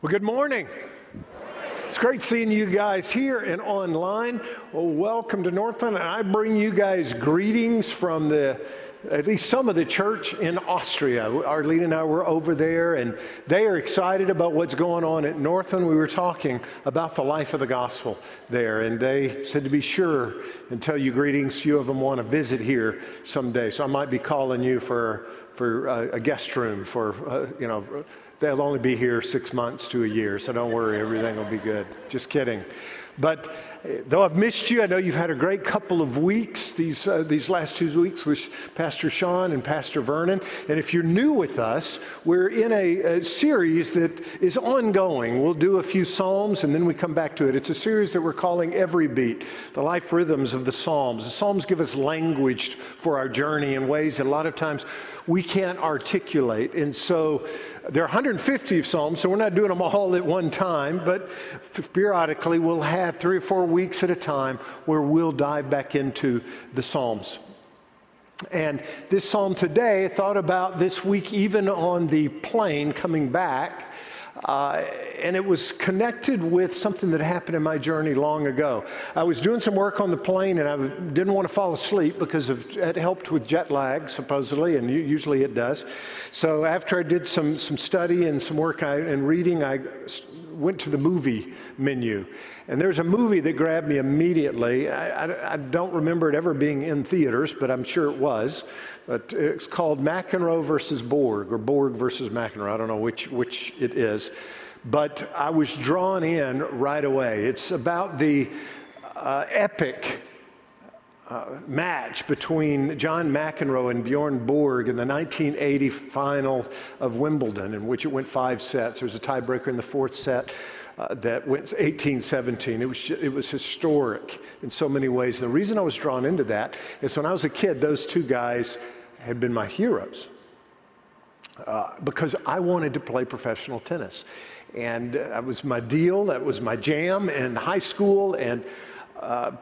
Well, good morning. It's great seeing you guys here and online. Well, welcome to Northland. And I bring you guys greetings from the at least some of the church in Austria. Arlene and I were over there, and they are excited about what's going on at Northland. We were talking about the life of the gospel there, and they said to be sure and tell you greetings. Few of them want to visit here someday, so I might be calling you for for a, a guest room for uh, you know. They'll only be here six months to a year, so don't worry, everything will be good. Just kidding. But though I've missed you, I know you've had a great couple of weeks, these, uh, these last two weeks with Pastor Sean and Pastor Vernon. And if you're new with us, we're in a, a, series that is ongoing. We'll do a few Psalms and then we come back to it. It's a series that we're calling Every Beat, the life rhythms of the Psalms. The Psalms give us language for our journey in ways that a lot of times we can't articulate. And so there are 150 Psalms, so we're not doing them all at one time, but periodically we'll have three or four weeks at a time where we'll dive back into the Psalms. And this psalm today, thought about this week, even on the plane coming back. Uh, and it was connected with something that happened in my journey long ago. I was doing some work on the plane and I didn't want to fall asleep because of, it helped with jet lag, supposedly, and usually it does. So after I did some, some study and some work I, and reading, I went to the movie menu. And there's a movie that grabbed me immediately. I, I, I, don't remember it ever being in theaters, but I'm sure it was. But it's called McEnroe versus Borg, or Borg versus McEnroe. I don't know which, which it is. But I was drawn in right away. It's about the uh, epic uh, match between John McEnroe and Bjorn Borg in the 1980 final of Wimbledon, in which it went five sets. There was a tiebreaker in the fourth set. Uh, that went 1817. It was, it was historic in so many ways. The reason I was drawn into that is when I was a kid, those two guys had been my heroes uh, because I wanted to play professional tennis. And that was my deal, that was my jam in high school. And uh,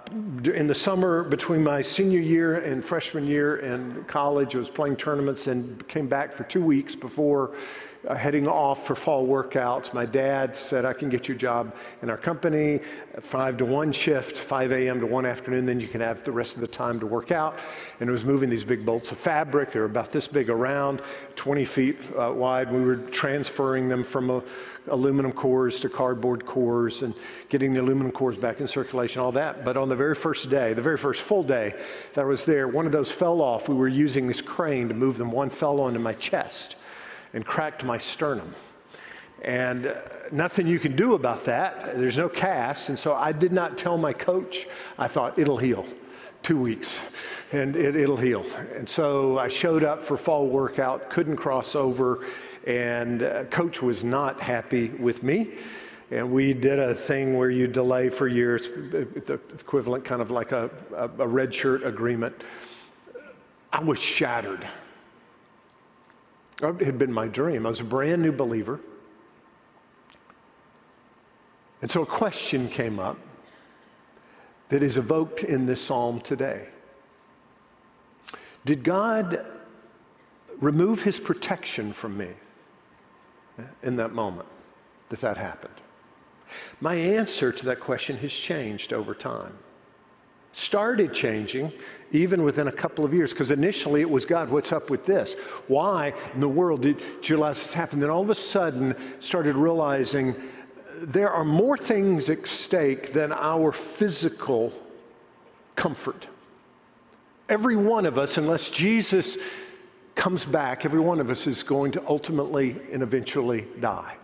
in the summer between my senior year and freshman year in college, I was playing tournaments and came back for two weeks before uh, heading off for fall workouts. My dad said, I can get you a job in our company, five to one shift, 5 a.m. to one afternoon, then you can have the rest of the time to work out. And it was moving these big bolts of fabric. They were about this big around, 20 feet uh, wide. We were transferring them from a, aluminum cores to cardboard cores and getting the aluminum cores back in circulation, all that. But on the very first day, the very first full day that I was there, one of those fell off. We were using this crane to move them. One fell onto my chest and cracked my sternum. And uh, nothing you can do about that. There's no cast. And so I did not tell my coach. I thought, it'll heal. Two weeks and it, it'll heal. And so I showed up for fall workout, couldn't cross over, and uh, coach was not happy with me. And we did a thing where you delay for years, the equivalent kind of like a, a, a red shirt agreement. I was shattered. It had been my dream. I was a brand new believer. And so a question came up that is evoked in this psalm today. Did God remove his protection from me in that moment that that happened? My answer to that question has changed over time started changing even within a couple of years because initially it was God, what's up with this? Why in the world did you allow this to happen? Then all of a sudden started realizing there are more things at stake than our physical comfort. Every one of us, unless Jesus comes back, every one of us is going to ultimately and eventually die.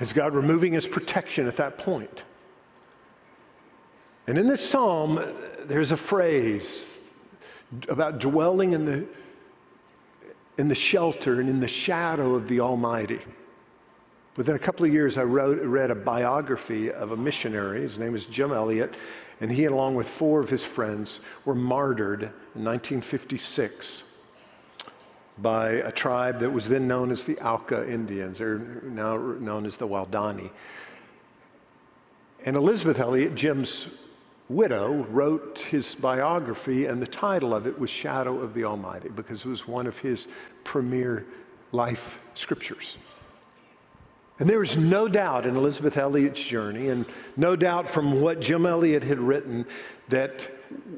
Is God removing his protection at that point? And in this psalm, there's a phrase about dwelling in the, in the shelter and in the shadow of the Almighty. Within a couple of years, I wrote, read a biography of a missionary. His name is Jim Elliot, and he, along with four of his friends, were martyred in 1956 by a tribe that was then known as the Auca Indians. They're now known as the Waodani. And Elizabeth Elliot, Jim's widow wrote his biography, and the title of it was Shadow of the Almighty because it was one of his premier life scriptures. And there was no doubt in Elizabeth Elliot's journey, and no doubt from what Jim Elliot had written, that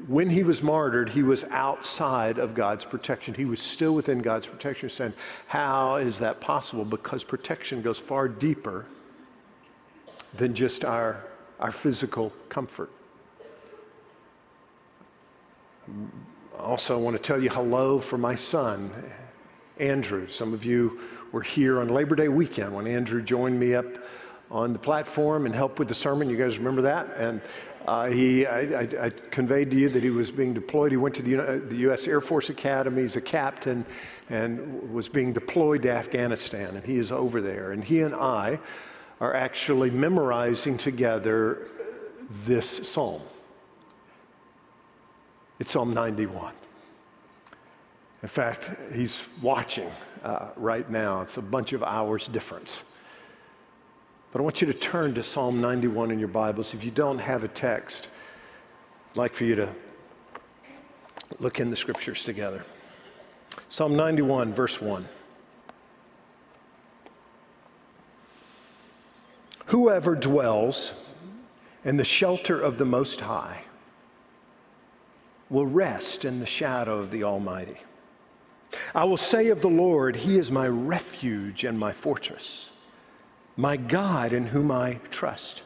when he was martyred, he was outside of God's protection. He was still within God's protection. Saying, How is that possible? Because protection goes far deeper than just our, our physical comfort. Also, I want to tell you hello for my son, Andrew. Some of you were here on Labor Day weekend when Andrew joined me up on the platform and helped with the sermon. You guys remember that? And uh, he, I, I, I, conveyed to you that he was being deployed. He went to the, uh, the U.S. Air Force Academy. He's a captain and was being deployed to Afghanistan. And he is over there. And he and I are actually memorizing together this psalm. It's Psalm 91. In fact, he's watching uh, right now. It's a bunch of hours difference. But I want you to turn to Psalm 91 in your Bibles. If you don't have a text, I'd like for you to look in the scriptures together. Psalm 91, verse 1. Whoever dwells in the shelter of the Most High will rest in the shadow of the Almighty. I will say of the Lord, He is my refuge and my fortress, my God in whom I trust.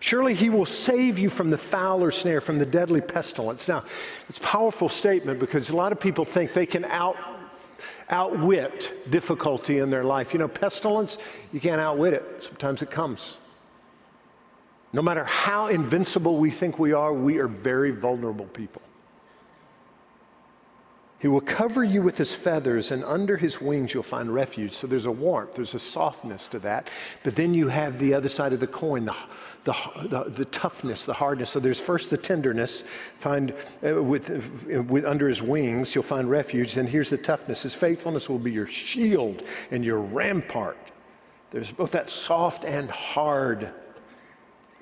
Surely he will save you from the fowler snare, from the deadly pestilence. Now, it's a powerful statement because a lot of people think they can out, outwit difficulty in their life. You know, pestilence, you can't outwit it. Sometimes it comes. No matter how invincible we think we are, we are very vulnerable people. He will cover you with his feathers, and under his wings you'll find refuge. So there's a warmth, there's a softness to that. But then you have the other side of the coin, the, the, the, the toughness, the hardness. So there's first the tenderness, find uh, with, uh, with, under his wings you'll find refuge. Then here's the toughness. His faithfulness will be your shield and your rampart. There's both that soft and hard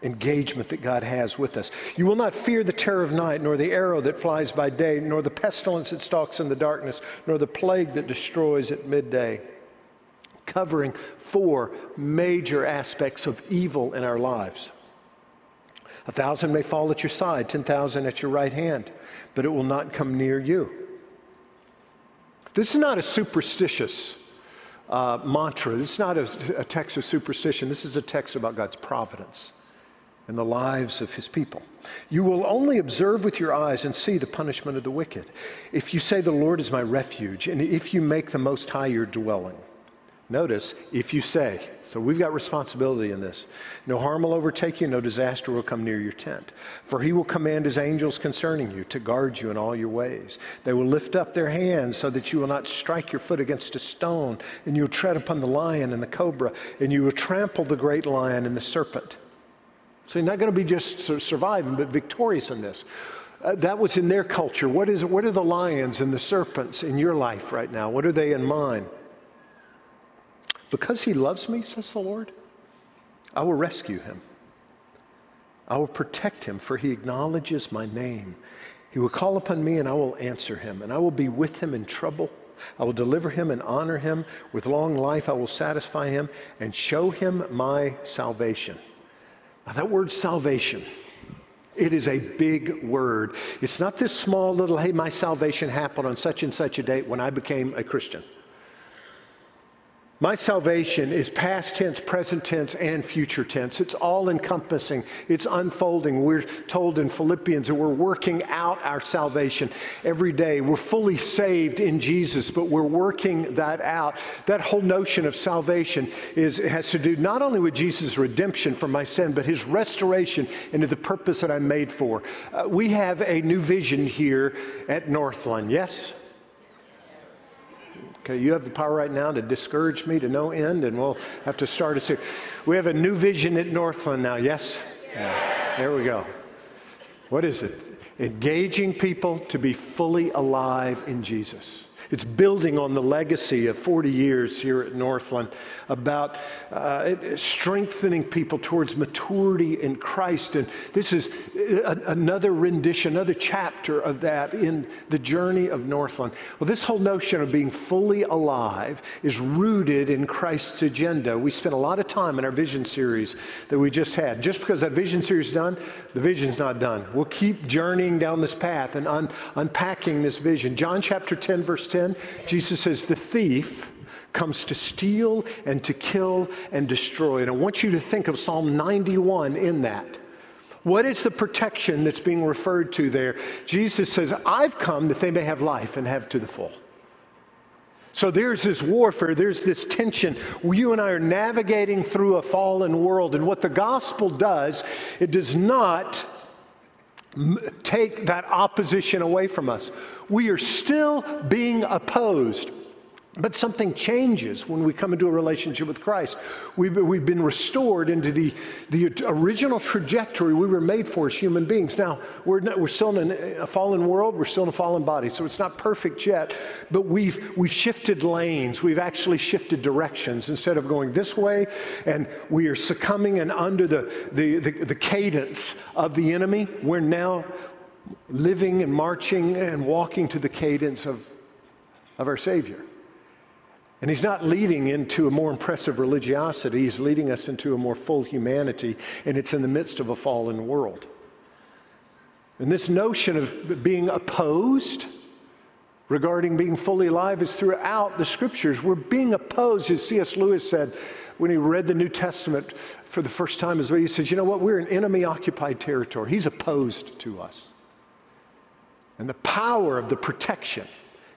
engagement that God has with us. You will not fear the terror of night, nor the arrow that flies by day, nor the pestilence that stalks in the darkness, nor the plague that destroys at midday. Covering four major aspects of evil in our lives. A thousand may fall at your side, 10,000 at your right hand, but it will not come near you. This is not a superstitious uh, mantra. This is not a, a text of superstition. This is a text about God's providence and the lives of his people. You will only observe with your eyes and see the punishment of the wicked. If you say, The Lord is my refuge, and if you make the Most High your dwelling. Notice, if you say, so we've got responsibility in this. No harm will overtake you, no disaster will come near your tent. For he will command his angels concerning you to guard you in all your ways. They will lift up their hands so that you will not strike your foot against a stone, and you will tread upon the lion and the cobra, and you will trample the great lion and the serpent. So you're not going to be just surviving, but victorious in this. Uh, that was in their culture. What, is, what are the lions and the serpents in your life right now? What are they in mine? Because he loves me, says the Lord, I will rescue him. I will protect him, for he acknowledges my name. He will call upon me, and I will answer him, and I will be with him in trouble. I will deliver him and honor him. With long life, I will satisfy him and show him my salvation. Now, that word salvation, it is a big word. It's not this small little, hey, my salvation happened on such and such a date when I became a Christian. My salvation is past tense, present tense, and future tense. It's all encompassing, it's unfolding. We're told in Philippians that we're working out our salvation every day. We're fully saved in Jesus, but we're working that out. That whole notion of salvation is, has to do not only with Jesus' redemption from my sin, but his restoration into the purpose that I'm made for. Uh, we have a new vision here at Northland, yes? Okay, you have the power right now to discourage me to no end, and we'll have to start a series. We have a new vision at Northland now, yes? Yeah. There we go. What is it? Engaging people to be fully alive in Jesus. It's building on the legacy of 40 years here at Northland about uh, strengthening people towards maturity in Christ. And this is a, another rendition, another chapter of that in the journey of Northland. Well, this whole notion of being fully alive is rooted in Christ's agenda. We spent a lot of time in our vision series that we just had. Just because that vision series is done, the vision's not done. We'll keep journeying down this path and un- unpacking this vision. John chapter 10, verse 10, Jesus says, The thief comes to steal and to kill and destroy. And I want you to think of Psalm 91 in that. What is the protection that's being referred to there? Jesus says, I've come that they may have life and have to the full. So there's this warfare, there's this tension. You and I are navigating through a fallen world. And what the gospel does, it does not take that opposition away from us. We are still being opposed. But something changes when we come into a relationship with Christ. We've, we've been restored into the, the original trajectory we were made for as human beings. Now, we're, not, we're still in a fallen world, we're still in a fallen body, so it's not perfect yet, but we've, we've shifted lanes. We've actually shifted directions. Instead of going this way, and we are succumbing and under the, the, the, the cadence of the enemy, we're now living and marching and walking to the cadence of, of our Savior. And he's not leading into a more impressive religiosity, he's leading us into a more full humanity, and it's in the midst of a fallen world. And this notion of being opposed regarding being fully alive is throughout the scriptures. We're being opposed, as C.S. Lewis said when he read the New Testament for the first time as well. He says, You know what? We're in enemy occupied territory. He's opposed to us. And the power of the protection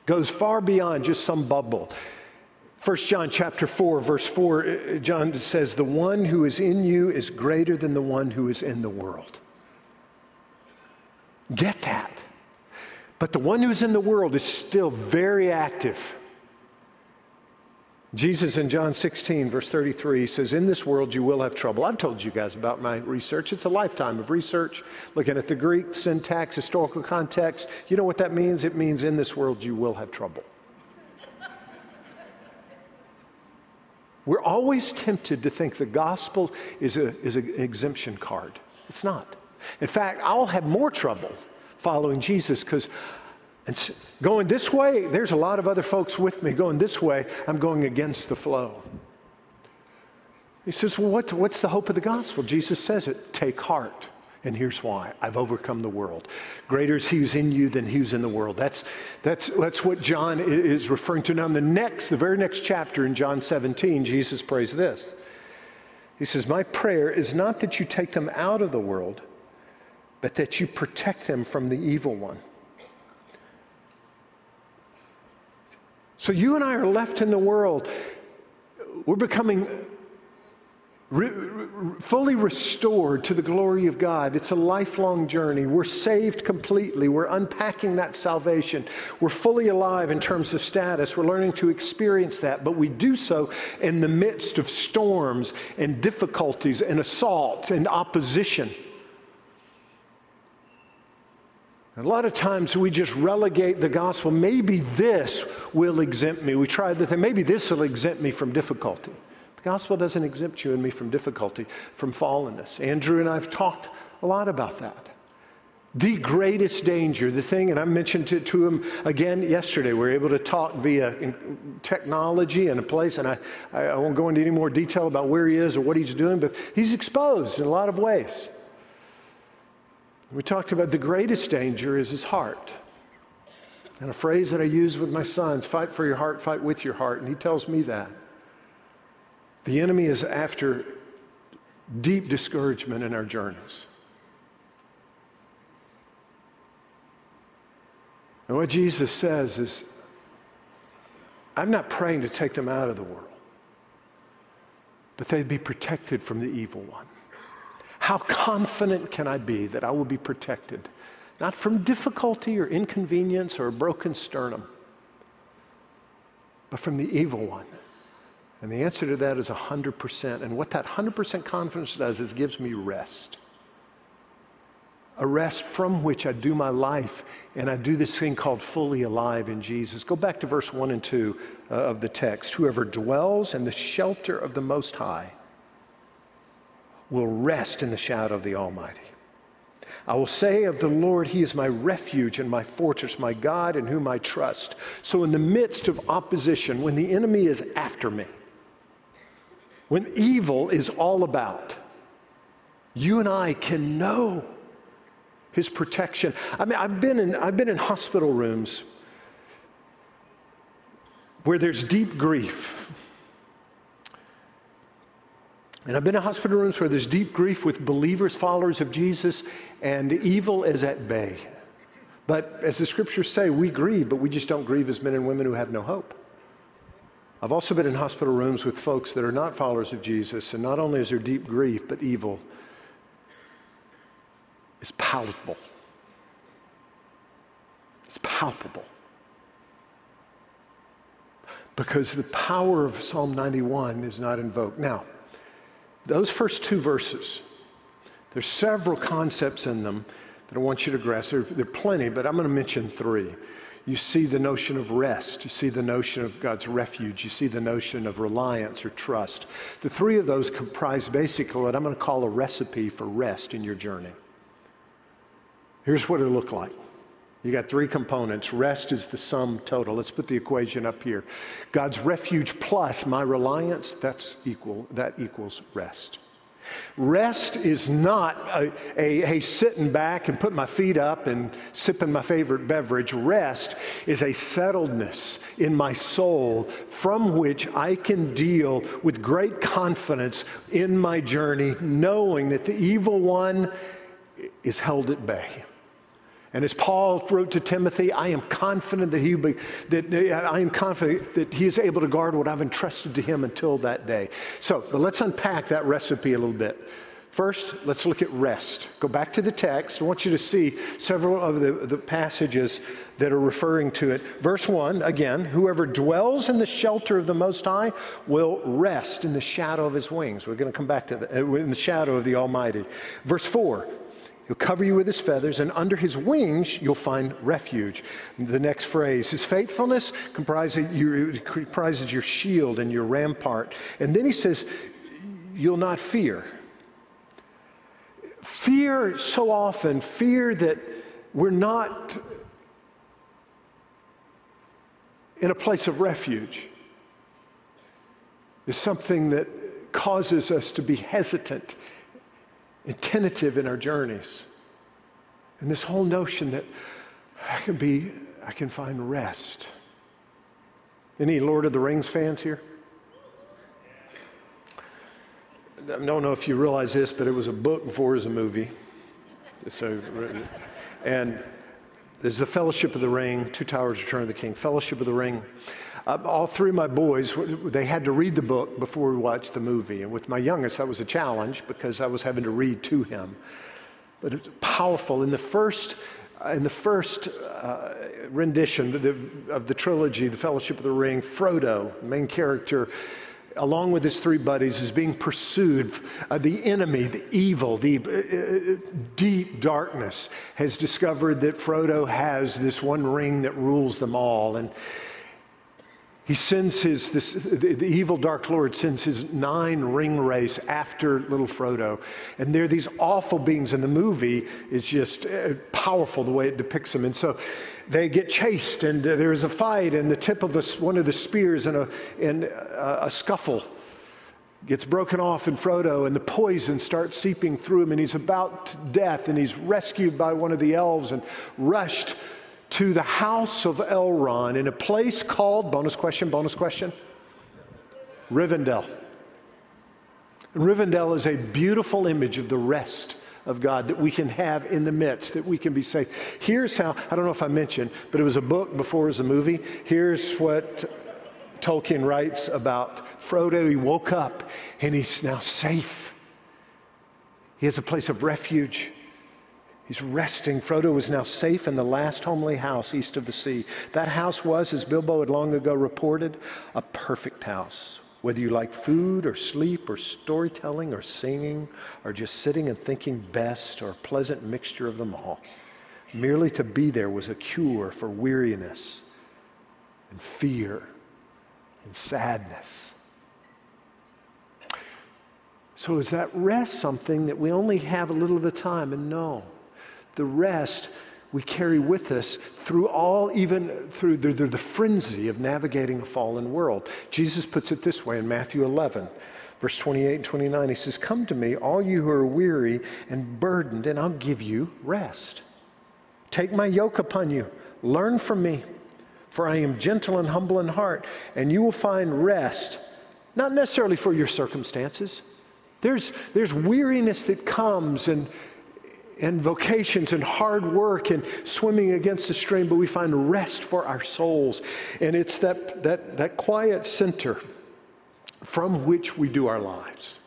goes far beyond just some bubble. 1 John chapter 4 verse 4 uh, John says the one who is in you is greater than the one who is in the world. Get that. But the one who's in the world is still very active. Jesus in John 16, verse 33 says, In this world you will have trouble. I've told you guys about my research. It's a lifetime of research, looking at the Greek syntax, historical context. You know what that means? It means in this world you will have trouble. We're always tempted to think the gospel is, a, is an exemption card. It's not. In fact, I'll have more trouble following Jesus because going this way, there's a lot of other folks with me. Going this way, I'm going against the flow. He says, Well, what, what's the hope of the gospel? Jesus says it take heart. And here's why I've overcome the world. Greater is he who's in you than he who's in the world. That's, that's, that's what John is referring to. Now, in the next, the very next chapter in John 17, Jesus prays this. He says, My prayer is not that you take them out of the world, but that you protect them from the evil one. So you and I are left in the world. We're becoming Re- fully restored to the glory of God. It's a lifelong journey. We're saved completely. We're unpacking that salvation. We're fully alive in terms of status. We're learning to experience that, but we do so in the midst of storms and difficulties and assault and opposition. a lot of times we just relegate the gospel. Maybe this will exempt me. We try thing. Maybe this will exempt me from difficulty. Gospel doesn't exempt you and me from difficulty, from fallenness. Andrew and I have talked a lot about that. The greatest danger, the thing, and I mentioned it to him again yesterday. We are able to talk via technology and a place, and I, I won't go into any more detail about where he is or what he's doing, but he's exposed in a lot of ways. We talked about the greatest danger is his heart. And a phrase that I use with my sons fight for your heart, fight with your heart. And he tells me that. The enemy is after deep discouragement in our journeys. And what Jesus says is, I'm not praying to take them out of the world, but they'd be protected from the evil one. How confident can I be that I will be protected, not from difficulty or inconvenience or a broken sternum, but from the evil one? And the answer to that is 100%. And what that 100% confidence does is gives me rest. a rest from which I do my life, and I do this thing called fully alive in Jesus. Go back to verse 1 and 2 uh, of the text. Whoever dwells in the shelter of the Most High will rest in the shadow of the Almighty. I will say of the Lord, He is my refuge and my fortress, my God in whom I trust. So, in the midst of opposition, when the enemy is after me, when evil is all about, you and I can know his protection. I mean, I've been in, I've been in hospital rooms where there's deep grief. And I've been in hospital rooms where there's deep grief with believers, followers of Jesus, and evil is at bay. But as the scriptures say, we grieve, but we just don't grieve as men and women who have no hope. I've also been in hospital rooms with folks that are not followers of Jesus, and not only is there deep grief, but evil is palatable. It's palpable. Because the power of Psalm 91 is not invoked. Now, those first two verses, there's several concepts in them that I want you to grasp. There, there are plenty, but I'm going to mention three. You see the notion of rest. You see the notion of God's refuge. You see the notion of reliance or trust. The three of those comprise basically what I'm going to call a recipe for rest in your journey. Here's what it'll look like. You got three components. Rest is the sum total. Let's put the equation up here. God's refuge plus my reliance, that's equal, that equals rest. Rest is not a, a, a, sitting back and putting my feet up and sipping my favorite beverage. Rest is a settledness in my soul from which I can deal with great confidence in my journey, knowing that the evil one is held at bay. And as Paul wrote to Timothy, I am confident that he be, that I am confident that he is able to guard what I've entrusted to him until that day. So, let's unpack that recipe a little bit. First, let's look at rest. Go back to the text. I want you to see several of the, the passages that are referring to it. Verse 1, again, whoever dwells in the shelter of the Most High will rest in the shadow of his wings. We're going to come back to the, in the shadow of the Almighty. Verse 4, He'll cover you with his feathers, and under his wings you'll find refuge. The next phrase, his faithfulness comprises your, comprises your shield and your rampart. And then he says, you'll not fear. Fear, so often, fear that we're not in a place of refuge, is something that causes us to be hesitant and tentative in our journeys. And this whole notion that I can be, I can find rest. Any Lord of the Rings fans here? I don't know if you realize this, but it was a book before it was a movie. So, and there's the Fellowship of the Ring, Two Towers, Return of the King, Fellowship of the Ring. Uh, all three of my boys, they had to read the book before we watched the movie. And with my youngest, that was a challenge because I was having to read to him. But it's powerful. In the first, uh, in the first uh, rendition of the, of the trilogy, The Fellowship of the Ring, Frodo, the main character, along with his three buddies, is being pursued. Uh, the enemy, the evil, the uh, uh, deep darkness has discovered that Frodo has this one ring that rules them all. And he sends his, this, the, the, evil Dark Lord sends his nine Ringwraiths after little Frodo. And they're these awful beings in the movie. It's just uh, powerful the way it depicts them. And so they get chased, and uh, there's a fight, and the tip of a, one of the spears in, a, a, a scuffle gets broken off in Frodo, and the poison starts seeping through him, and he's about death, and he's rescued by one of the elves and rushed to the house of Elrond in a place called, bonus question, bonus question, Rivendell. Rivendell is a beautiful image of the rest of God that we can have in the midst, that we can be safe. Here's how, I don't know if I mentioned, but it was a book before it was a movie. Here's what Tolkien writes about Frodo. He woke up and he's now safe. He has a place of refuge. He's resting. Frodo was now safe in the last homely house east of the sea. That house was, as Bilbo had long ago reported, a perfect house Whether you like food or sleep or storytelling or singing or just sitting and thinking best or a pleasant mixture of them all, merely to be there was a cure for weariness and fear and sadness. So, is that rest something that we only have a little of the time? And no, the rest we carry with us through all, even through the, the, the, frenzy of navigating a fallen world. Jesus puts it this way in Matthew 11, verse 28 and 29. He says, Come to me, all you who are weary and burdened, and I'll give you rest. Take my yoke upon you, learn from me, for I am gentle and humble in heart, and you will find rest, not necessarily for your circumstances. There's, there's weariness that comes and and vocations and hard work and swimming against the stream, but we find rest for our souls. And it's that, that, that quiet center from which we do our lives.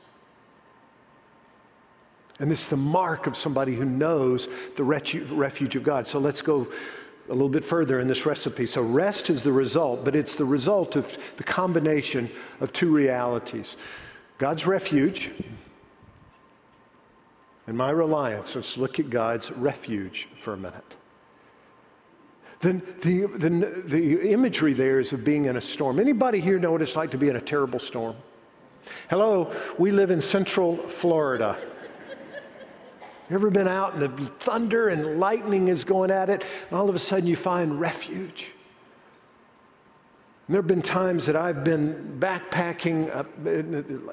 And it's the mark of somebody who knows the refuge of God. So let's go a little bit further in this recipe. So, rest is the result, but it's the result of the combination of two realities God's refuge, and my reliance. Let's look at God's refuge for a minute. Then the, the, the imagery there is of being in a storm. Anybody here know what it's like to be in a terrible storm? Hello, we live in central Florida. You ever been out and the thunder and lightning is going at it, and all of a sudden you find refuge? And there have been times that I've been backpacking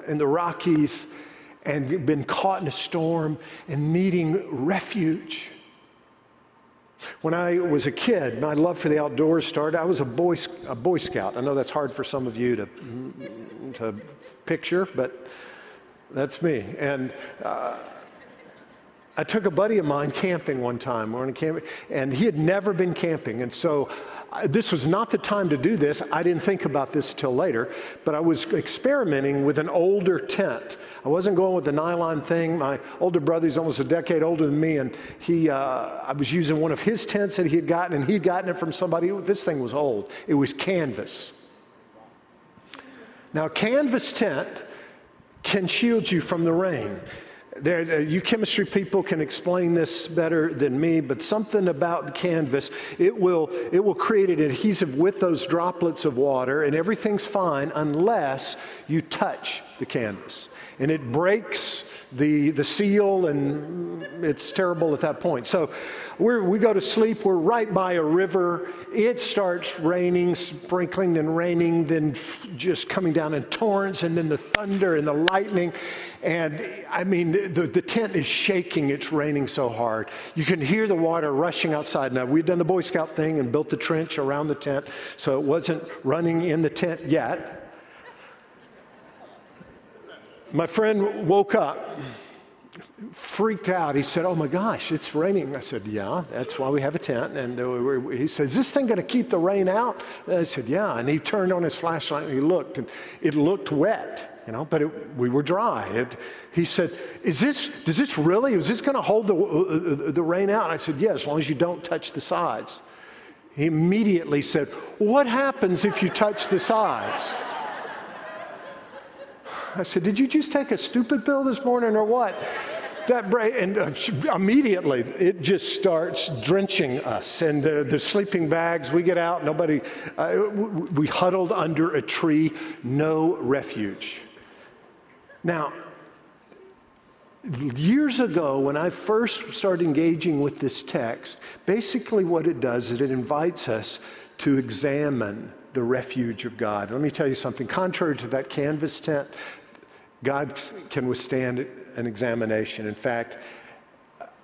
in the Rockies and been caught in a storm and needing refuge. When I was a kid, my love for the outdoors started. I was a boy, a boy Scout. I know that's hard for some of you to, to picture, but that's me. And uh, I took a buddy of mine camping one time. We were camping, and he had never been camping. And so this was not the time to do this. I didn't think about this until later, but I was experimenting with an older tent. I wasn't going with the nylon thing. My older brother, he's almost a decade older than me, and he, uh, I was using one of his tents that he had gotten, and he'd gotten it from somebody. This thing was old. It was canvas. Now, canvas tent can shield you from the rain. There, uh, you chemistry people can explain this better than me, but something about the canvas, it will, it will create an adhesive with those droplets of water, and everything's fine unless you touch the canvas. And it breaks the, the seal, and it's terrible at that point. So we we go to sleep, we're right by a river. It starts raining, sprinkling then raining, then just coming down in torrents, and then the thunder and the lightning. And I mean, the, the tent is shaking, it's raining so hard. You can hear the water rushing outside. Now, we'd done the Boy Scout thing and built the trench around the tent, so it wasn't running in the tent yet. My friend woke up, freaked out. He said, Oh my gosh, it's raining. I said, Yeah, that's why we have a tent. And uh, he said, Is this thing going to keep the rain out? I said, Yeah. And he turned on his flashlight and he looked, and it looked wet, you know, but it, we were dry. It, he said, Is this, does this really, is this going to hold the, uh, uh, the rain out? I said, Yeah, as long as you don't touch the sides. He immediately said, What happens if you touch the sides? I said, Did you just take a stupid pill this morning or what? That brain, and uh, immediately it just starts drenching us. And uh, the sleeping bags, we get out, nobody, uh, we huddled under a tree, no refuge. Now, years ago, when I first started engaging with this text, basically what it does is it invites us to examine the refuge of God. Let me tell you something. Contrary to that canvas tent, God can withstand an examination. In fact,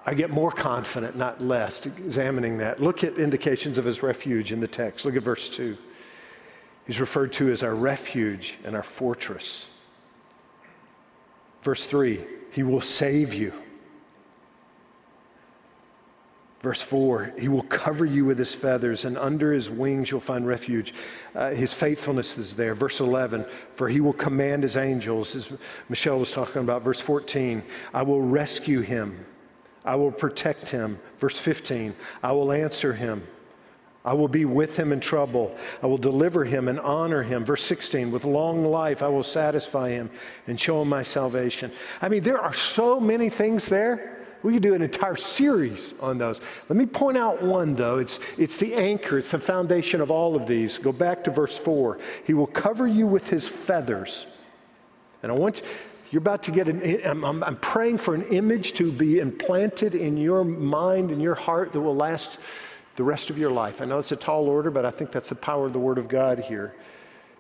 I get more confident, not less, examining that. Look at indications of his refuge in the text. Look at verse 2. He's referred to as our refuge and our fortress. Verse 3 He will save you. Verse 4 He will cover you with his feathers, and under his wings you'll find refuge. Uh, his faithfulness is there. Verse 11 For he will command his angels, as Michelle was talking about. Verse 14 I will rescue him, I will protect him. Verse 15 I will answer him. I will be with him in trouble. I will deliver him and honor him. Verse 16, with long life I will satisfy him and show him my salvation. I mean, there are so many things there. We could do an entire series on those. Let me point out one, though. It's, it's the anchor, it's the foundation of all of these. Go back to verse 4. He will cover you with his feathers. And I want you, you're about to get an, I'm, I'm, I'm praying for an image to be implanted in your mind and your heart that will last the rest of your life. I know it's a tall order, but I think that's the power of the Word of God here.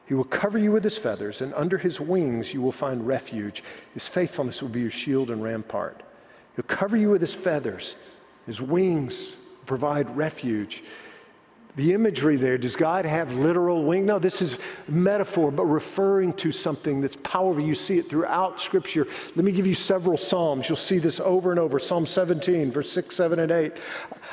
He will cover you with his feathers, and under his wings you will find refuge. His faithfulness will be your shield and rampart. He'll cover you with his feathers. His wings provide refuge. The imagery there, does God have literal wings? No, this is metaphor, but referring to something that's powerful. You see it throughout Scripture. Let me give you several Psalms. You'll see this over and over. Psalm 17, verse 6, 7, and 8.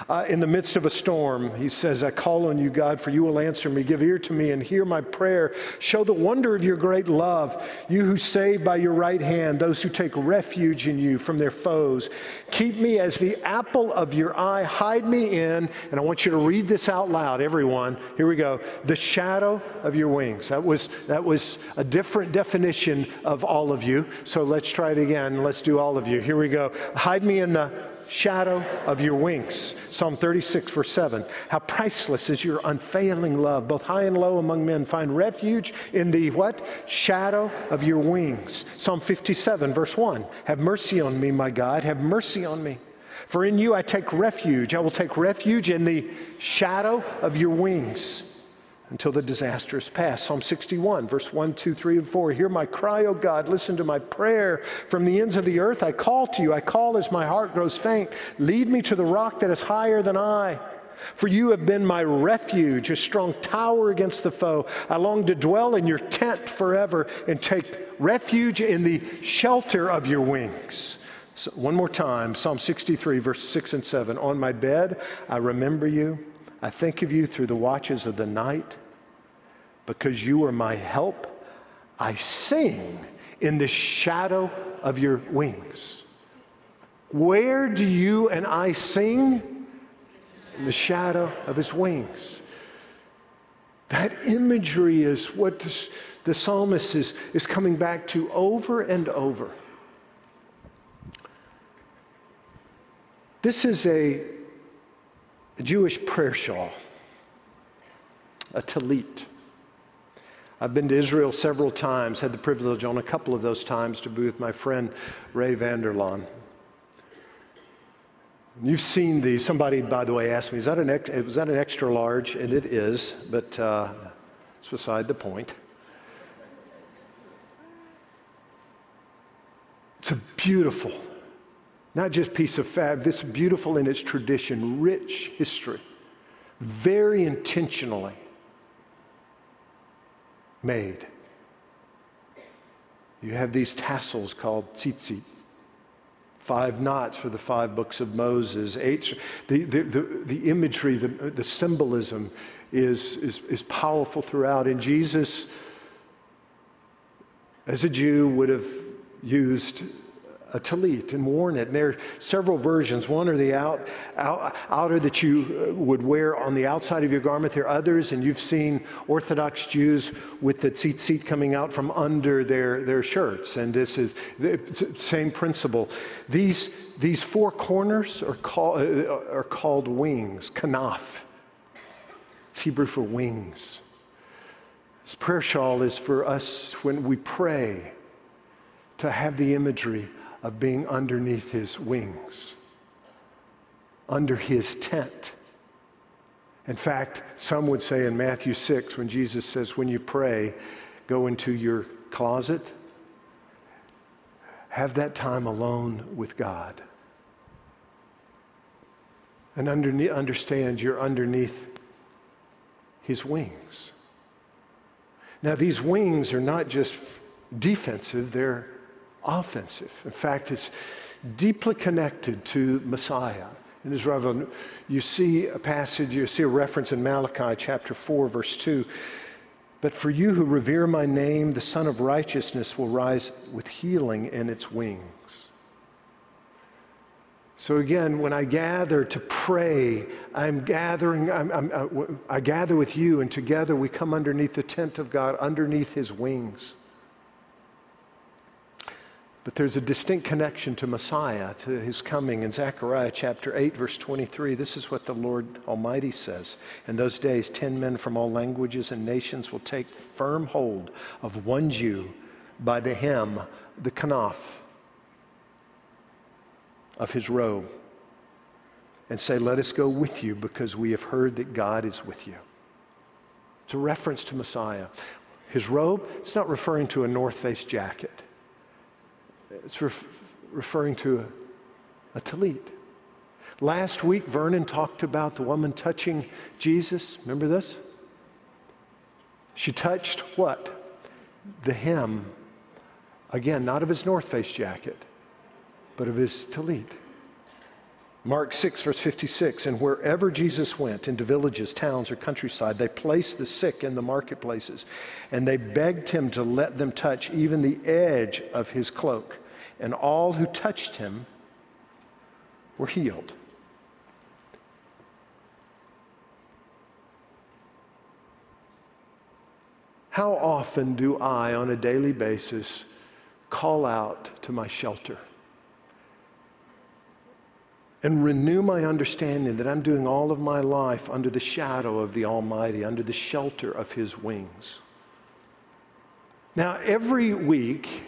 Uh, in the midst of a storm, he says, I call on you, God, for you will answer me. Give ear to me and hear my prayer. Show the wonder of your great love. You who save by your right hand, those who take refuge in you from their foes. Keep me as the apple of your eye. Hide me in, and I want you to read this out loud, everyone. Here we go. The shadow of your wings. That was, that was a different definition of all of you. So let's try it again. Let's do all of you. Here we go. Hide me in the shadow of your wings. Psalm 36, verse 7. How priceless is your unfailing love, both high and low among men. Find refuge in the what? Shadow of your wings. Psalm 57, verse 1. Have mercy on me, my God. Have mercy on me. For in you I take refuge. I will take refuge in the shadow of your wings until the disaster is past. Psalm 61, verse 1, 2, 3, and 4. Hear my cry, O God. Listen to my prayer. From the ends of the earth I call to you. I call as my heart grows faint. Lead me to the rock that is higher than I. For you have been my refuge, a strong tower against the foe. I long to dwell in your tent forever and take refuge in the shelter of your wings. So one more time Psalm 63, verse 6 and 7. On my bed, I remember you. I think of you through the watches of the night. Because you are my help, I sing in the shadow of your wings. Where do you and I sing? In the shadow of his wings. That imagery is what the psalmist is, is coming back to over and over. This is a, Jewish prayer shawl, a talit. I've been to Israel several times, had the privilege on a couple of those times to be with my friend Ray Vander Laan. You've seen these. Somebody, by the way, asked me, is that an, was that an extra large? And it is, but uh, it's beside the point. It's a beautiful, not just piece of fab, this beautiful in its tradition, rich history, very intentionally made. You have these tassels called tzitzit, five knots for the five books of Moses. Eight, the, the, the, the imagery, the, the symbolism is, is, is powerful throughout. And Jesus, as a Jew, would have used a talit and worn it. And there are several versions. One are the out, out, outer that you uh, would wear on the outside of your garment. There are others, and you've seen Orthodox Jews with the tzitzit coming out from under their, their shirts. And this is the same principle. These, these four corners are, call, uh, are called wings, kanaf. It's Hebrew for wings. This prayer shawl is for us when we pray to have the imagery of being underneath his wings, under his tent. In fact, some would say in Matthew 6, when Jesus says, when you pray, go into your closet, have that time alone with God. And underneath, understand you're underneath his wings. Now, these wings are not just defensive, they're offensive. In fact, it's deeply connected to Messiah. In Israel, you see a passage, you see a reference in Malachi chapter 4, verse 2. But for you who revere my name, the Sun of Righteousness will rise with healing in its wings. So again, when I gather to pray, I'm gathering, I'm, I'm, uh, I gather with you, and together we come underneath the tent of God, underneath his wings. But there's a distinct connection to Messiah, to his coming. In Zechariah chapter 8, verse 23, this is what the Lord Almighty says. In those days, ten men from all languages and nations will take firm hold of one Jew by the hem, the kanaf of his robe and say, Let us go with you because we have heard that God is with you. It's a reference to Messiah. His robe, it's not referring to a North Face jacket, it's ref- referring to a, a. Last week, Vernon talked about the woman touching Jesus. Remember this? She touched what? The hem. Again, not of his North Face jacket, but of his talit. Mark 6, verse 56, and wherever Jesus went, into villages, towns, or countryside, they placed the sick in the marketplaces, and they begged him to let them touch even the edge of his cloak. And all who touched him were healed. How often do I, on a daily basis, call out to my shelter? and renew my understanding that I'm doing all of my life under the shadow of the Almighty, under the shelter of His wings. Now, every week,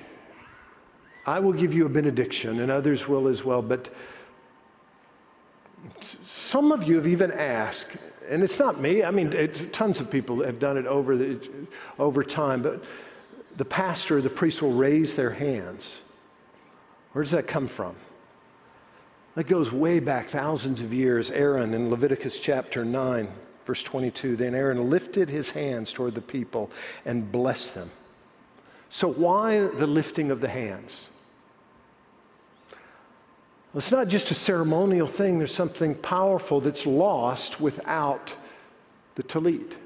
I will give you a benediction, and others will as well, but some of you have even asked, and it's not me, I mean, it, tons of people have done it over, the, over time, but the pastor or the priest will raise their hands. Where does that come from? That goes way back thousands of years. Aaron in Leviticus chapter 9, verse 22. Then Aaron lifted his hands toward the people and blessed them. So, why the lifting of the hands? It's not just a ceremonial thing, there's something powerful that's lost without the talit.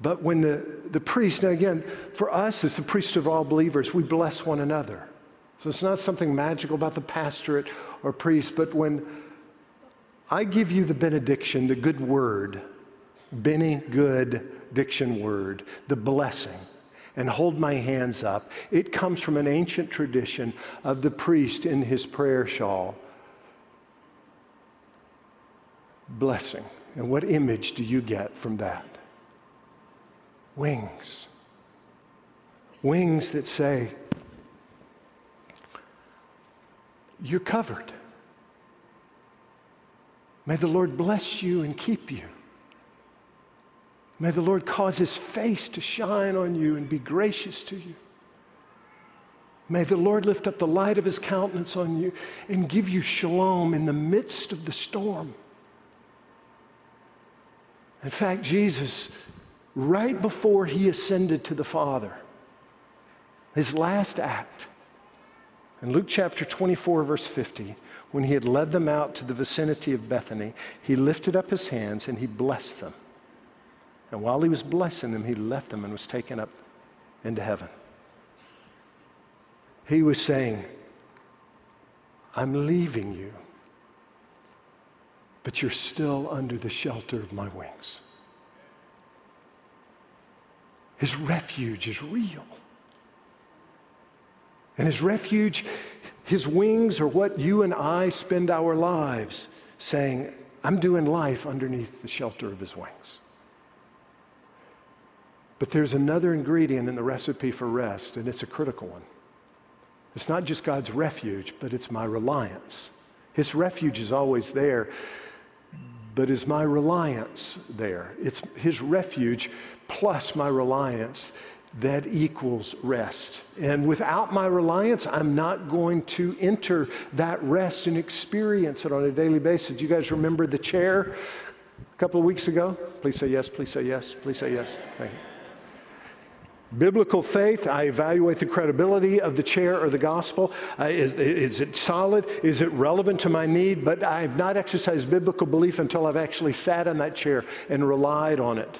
But when the, the priest, now again, for us as the priest of all believers, we bless one another. So it's not something magical about the pastorate or priest, but when I give you the benediction, the good word, bene good diction word, the blessing, and hold my hands up, it comes from an ancient tradition of the priest in his prayer shawl. Blessing. And what image do you get from that? Wings. Wings that say, you're covered. May the Lord bless you and keep you. May the Lord cause his face to shine on you and be gracious to you. May the Lord lift up the light of his countenance on you and give you shalom in the midst of the storm. In fact, Jesus, right before he ascended to the Father, his last act, in Luke chapter 24, verse 50, when he had led them out to the vicinity of Bethany, he lifted up his hands and he blessed them. And while he was blessing them, he left them and was taken up into heaven. He was saying, I'm leaving you, but you're still under the shelter of my wings. His refuge is real. And his refuge, his wings are what you and I spend our lives saying, I'm doing life underneath the shelter of his wings. But there's another ingredient in the recipe for rest, and it's a critical one. It's not just God's refuge, but it's my reliance. His refuge is always there, but is my reliance there? It's his refuge plus my reliance that equals rest. And without my reliance, I'm not going to enter that rest and experience it on a daily basis. Do you guys remember the chair a couple of weeks ago? Please say yes, please say yes, please say yes. Thank you. Biblical faith, I evaluate the credibility of the chair or the gospel. Uh, is, is it solid? Is it relevant to my need? But I have not exercised biblical belief until I've actually sat in that chair and relied on it.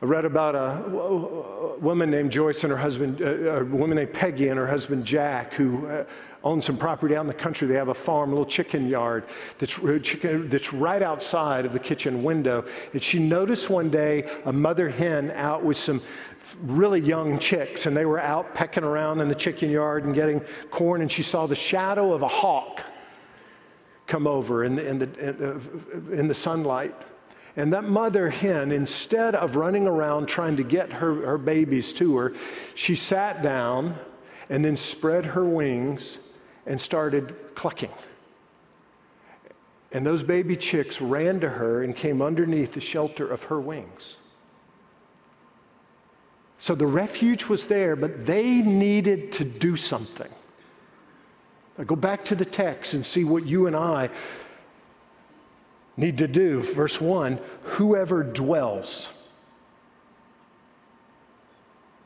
I read about a, woman named Joyce and her husband, uh, a woman named Peggy and her husband Jack, who uh, own some property out in the country. They have a farm, a little chicken yard that's, that's right outside of the kitchen window. And she noticed one day a mother hen out with some really young chicks, and they were out pecking around in the chicken yard and getting corn, and she saw the shadow of a hawk come over in the, in the, in the sunlight. And that mother hen, instead of running around trying to get her, her babies to her, she sat down and then spread her wings and started clucking. And those baby chicks ran to her and came underneath the shelter of her wings. So the refuge was there, but they needed to do something. I go back to the text and see what you and I need to do. Verse 1 whoever dwells.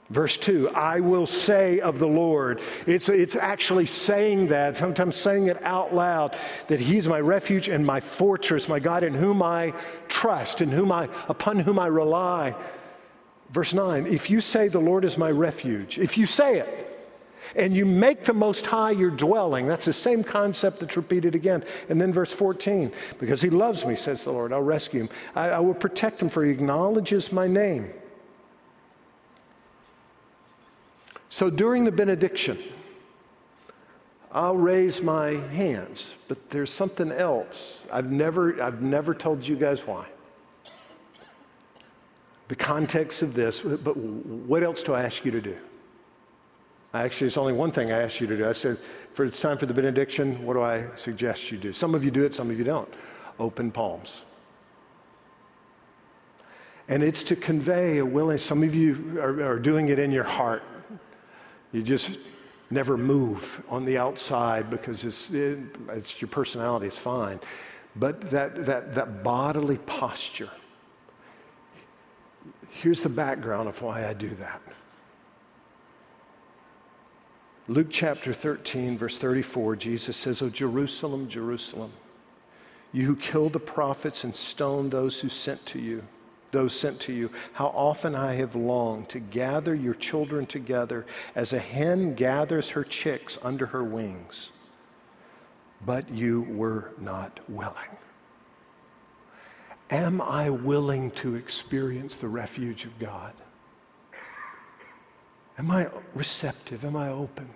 Verse 2, I will say of the Lord. It's, it's actually saying that, sometimes saying it out loud, that He's my refuge and my fortress, my God in whom I trust, in whom I, upon whom I rely. Verse 9, if you say the Lord is my refuge, if you say it, and you make the Most High your dwelling. That's the same concept that's repeated again. And then verse 14, because he loves me, says the Lord, I'll rescue him. I, I will protect him, for he acknowledges my name. So during the benediction, I'll raise my hands, but there's something else. I've never, I've never told you guys why. The context of this, but what else do I ask you to do? Actually, it's only one thing I asked you to do. I said, for it's time for the benediction, what do I suggest you do? Some of you do it, some of you don't. Open palms. And it's to convey a willingness. Some of you are, are doing it in your heart. You just never move on the outside because it's, it, it's your personality, it's fine. But that, that, that bodily posture. Here's the background of why I do that. Luke chapter 13, verse 34, Jesus says, Oh, Jerusalem, Jerusalem, you who kill the prophets and stone those who sent to you, those sent to you, how often I have longed to gather your children together as a hen gathers her chicks under her wings, but you were not willing. Am I willing to experience the refuge of God? Am I receptive? Am I open?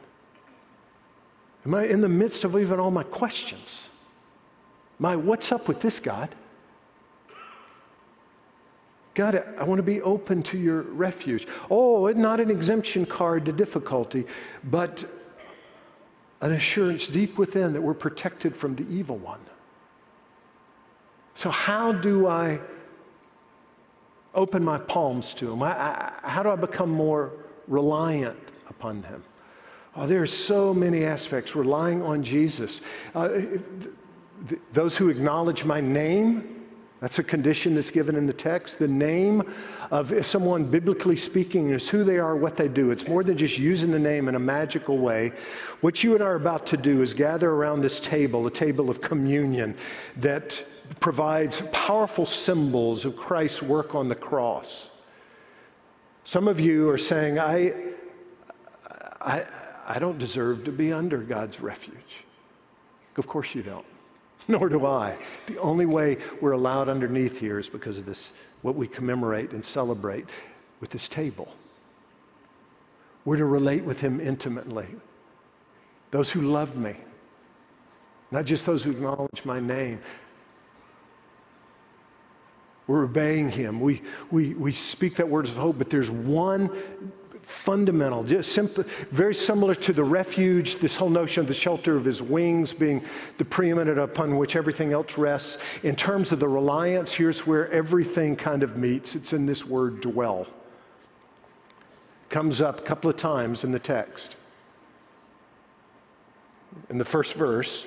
Am I in the midst of even all my questions? My, what's up with this God? God, I want to be open to your refuge. Oh, not an exemption card to difficulty, but an assurance deep within that we're protected from the evil one. So, how do I open my palms to him? How do I become more reliant upon Him. Oh, there are so many aspects relying on Jesus. Uh, th- th- those who acknowledge my name, that's a condition that's given in the text. The name of someone, biblically speaking, is who they are, what they do. It's more than just using the name in a magical way. What you and I are about to do is gather around this table, a table of communion that provides powerful symbols of Christ's work on the cross. Some of you are saying, I, I, I don't deserve to be under God's refuge. Of course you don't. Nor do I. The only way we're allowed underneath here is because of this, what we commemorate and celebrate with this table. We're to relate with Him intimately. Those who love me, not just those who acknowledge my name, we're obeying him. We, we, we speak that word of hope, but there's one fundamental, just simple, very similar to the refuge, this whole notion of the shelter of his wings being the preeminent upon which everything else rests. In terms of the reliance, here's where everything kind of meets. It's in this word dwell. Comes up a couple of times in the text. In the first verse,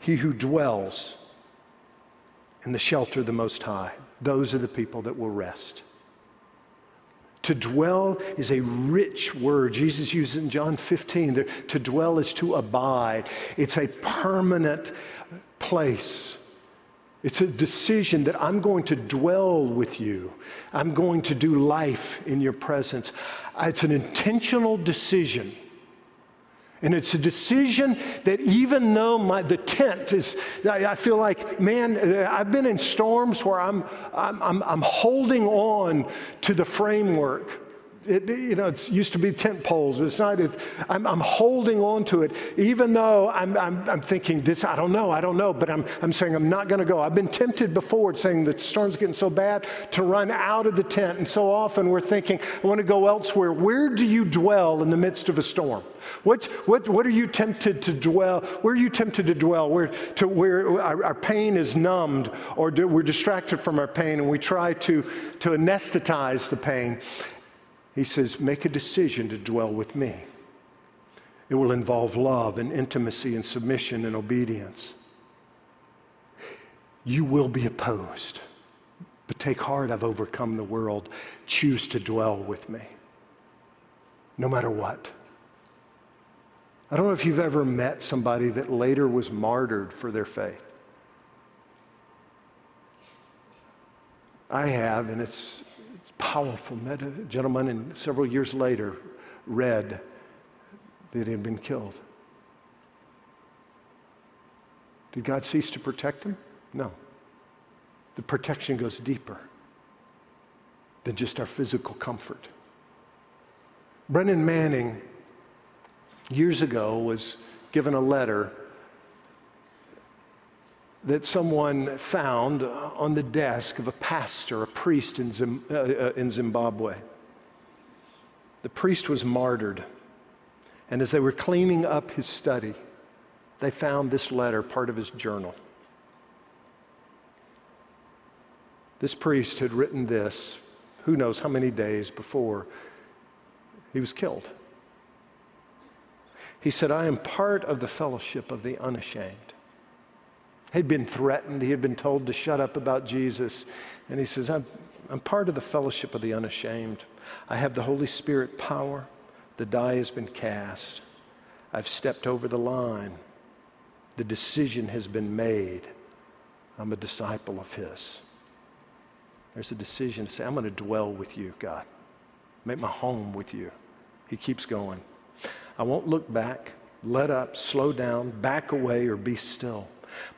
he who dwells in the shelter of the Most High those are the people that will rest. To dwell is a rich word. Jesus uses in John 15. To dwell is to abide, it's a permanent place. It's a decision that I'm going to dwell with you. I'm going to do life in your presence. It's an intentional decision. And it's a decision that even though my, the tent is, I feel like, man, uh, I've been in storms where I'm, I'm, I'm, I'm holding on to the framework it, you know, it used to be tent poles. It's not, it, I'm, I'm, holding on to it, even though I'm, I'm, I'm, thinking this, I don't know, I don't know, but I'm, I'm saying I'm not going to go. I've been tempted before, saying the storm's getting so bad, to run out of the tent. And so often we're thinking, I want to go elsewhere. Where do you dwell in the midst of a storm? What, what, what are you tempted to dwell? Where are you tempted to dwell? Where, to where our, our pain is numbed or do, we're distracted from our pain and we try to, to anesthetize the pain. He says, Make a decision to dwell with me. It will involve love and intimacy and submission and obedience. You will be opposed, but take heart, I've overcome the world. Choose to dwell with me, no matter what. I don't know if you've ever met somebody that later was martyred for their faith. I have, and it's powerful. Met a gentleman, and several years later, read that he had been killed. Did God cease to protect him? No. The protection goes deeper than just our physical comfort. Brennan Manning, years ago, was given a letter that someone found on the desk of a pastor, a priest in, Zim, uh, uh, in Zimbabwe. The priest was martyred. And as they were cleaning up his study, they found this letter, part of his journal. This priest had written this, who knows how many days before he was killed. He said, I am part of the fellowship of the unashamed. He'd been threatened. He had been told to shut up about Jesus. And he says, I'm, I'm part of the fellowship of the unashamed. I have the Holy Spirit power. The die has been cast. I've stepped over the line. The decision has been made. I'm a disciple of His. There's a decision to say, I'm going to dwell with you, God. Make my home with you. He keeps going. I won't look back, let up, slow down, back away, or be still.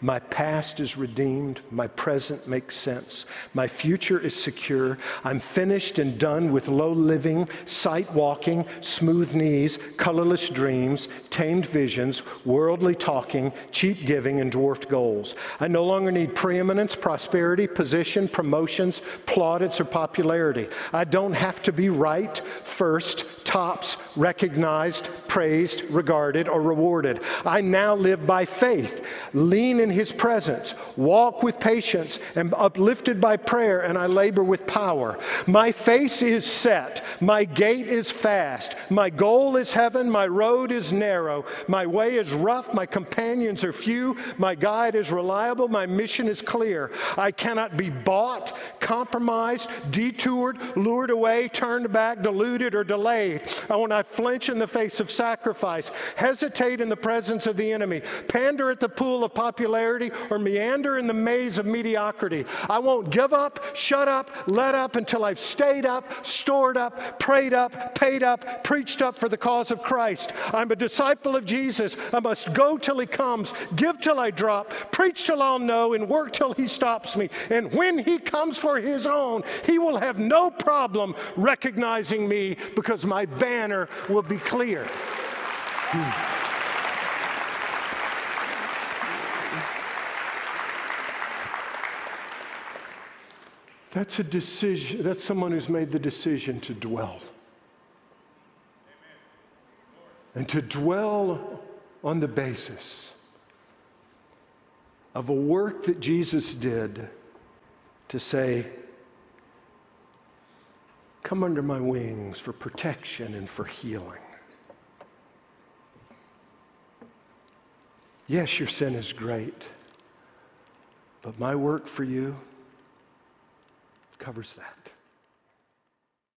My past is redeemed. My present makes sense. My future is secure. I'm finished and done with low living, sight walking, smooth knees, colorless dreams, tamed visions, worldly talking, cheap giving, and dwarfed goals. I no longer need preeminence, prosperity, position, promotions, plaudits, or popularity. I don't have to be right, first, tops, recognized, praised, regarded, or rewarded. I now live by faith. Lean in his presence, walk with patience, and uplifted by prayer, and I labor with power. My face is set, my gait is fast, my goal is heaven, my road is narrow, my way is rough, my companions are few, my guide is reliable, my mission is clear. I cannot be bought, compromised, detoured, lured away, turned back, deluded, or delayed. Oh, I will not flinch in the face of sacrifice, hesitate in the presence of the enemy, pander at the pool of popularity popularity or meander in the maze of mediocrity. I won't give up, shut up, let up until I've stayed up, stored up, prayed up, paid up, preached up for the cause of Christ. I'm a disciple of Jesus. I must go till he comes, give till I drop, preach till I'll know, and work till he stops me. And when he comes for his own, he will have no problem recognizing me because my banner will be clear. Hmm. That's a decision. That's someone who's made the decision to dwell. And to dwell on the basis of a work that Jesus did to say, Come under my wings for protection and for healing. Yes, your sin is great, but my work for you covers that.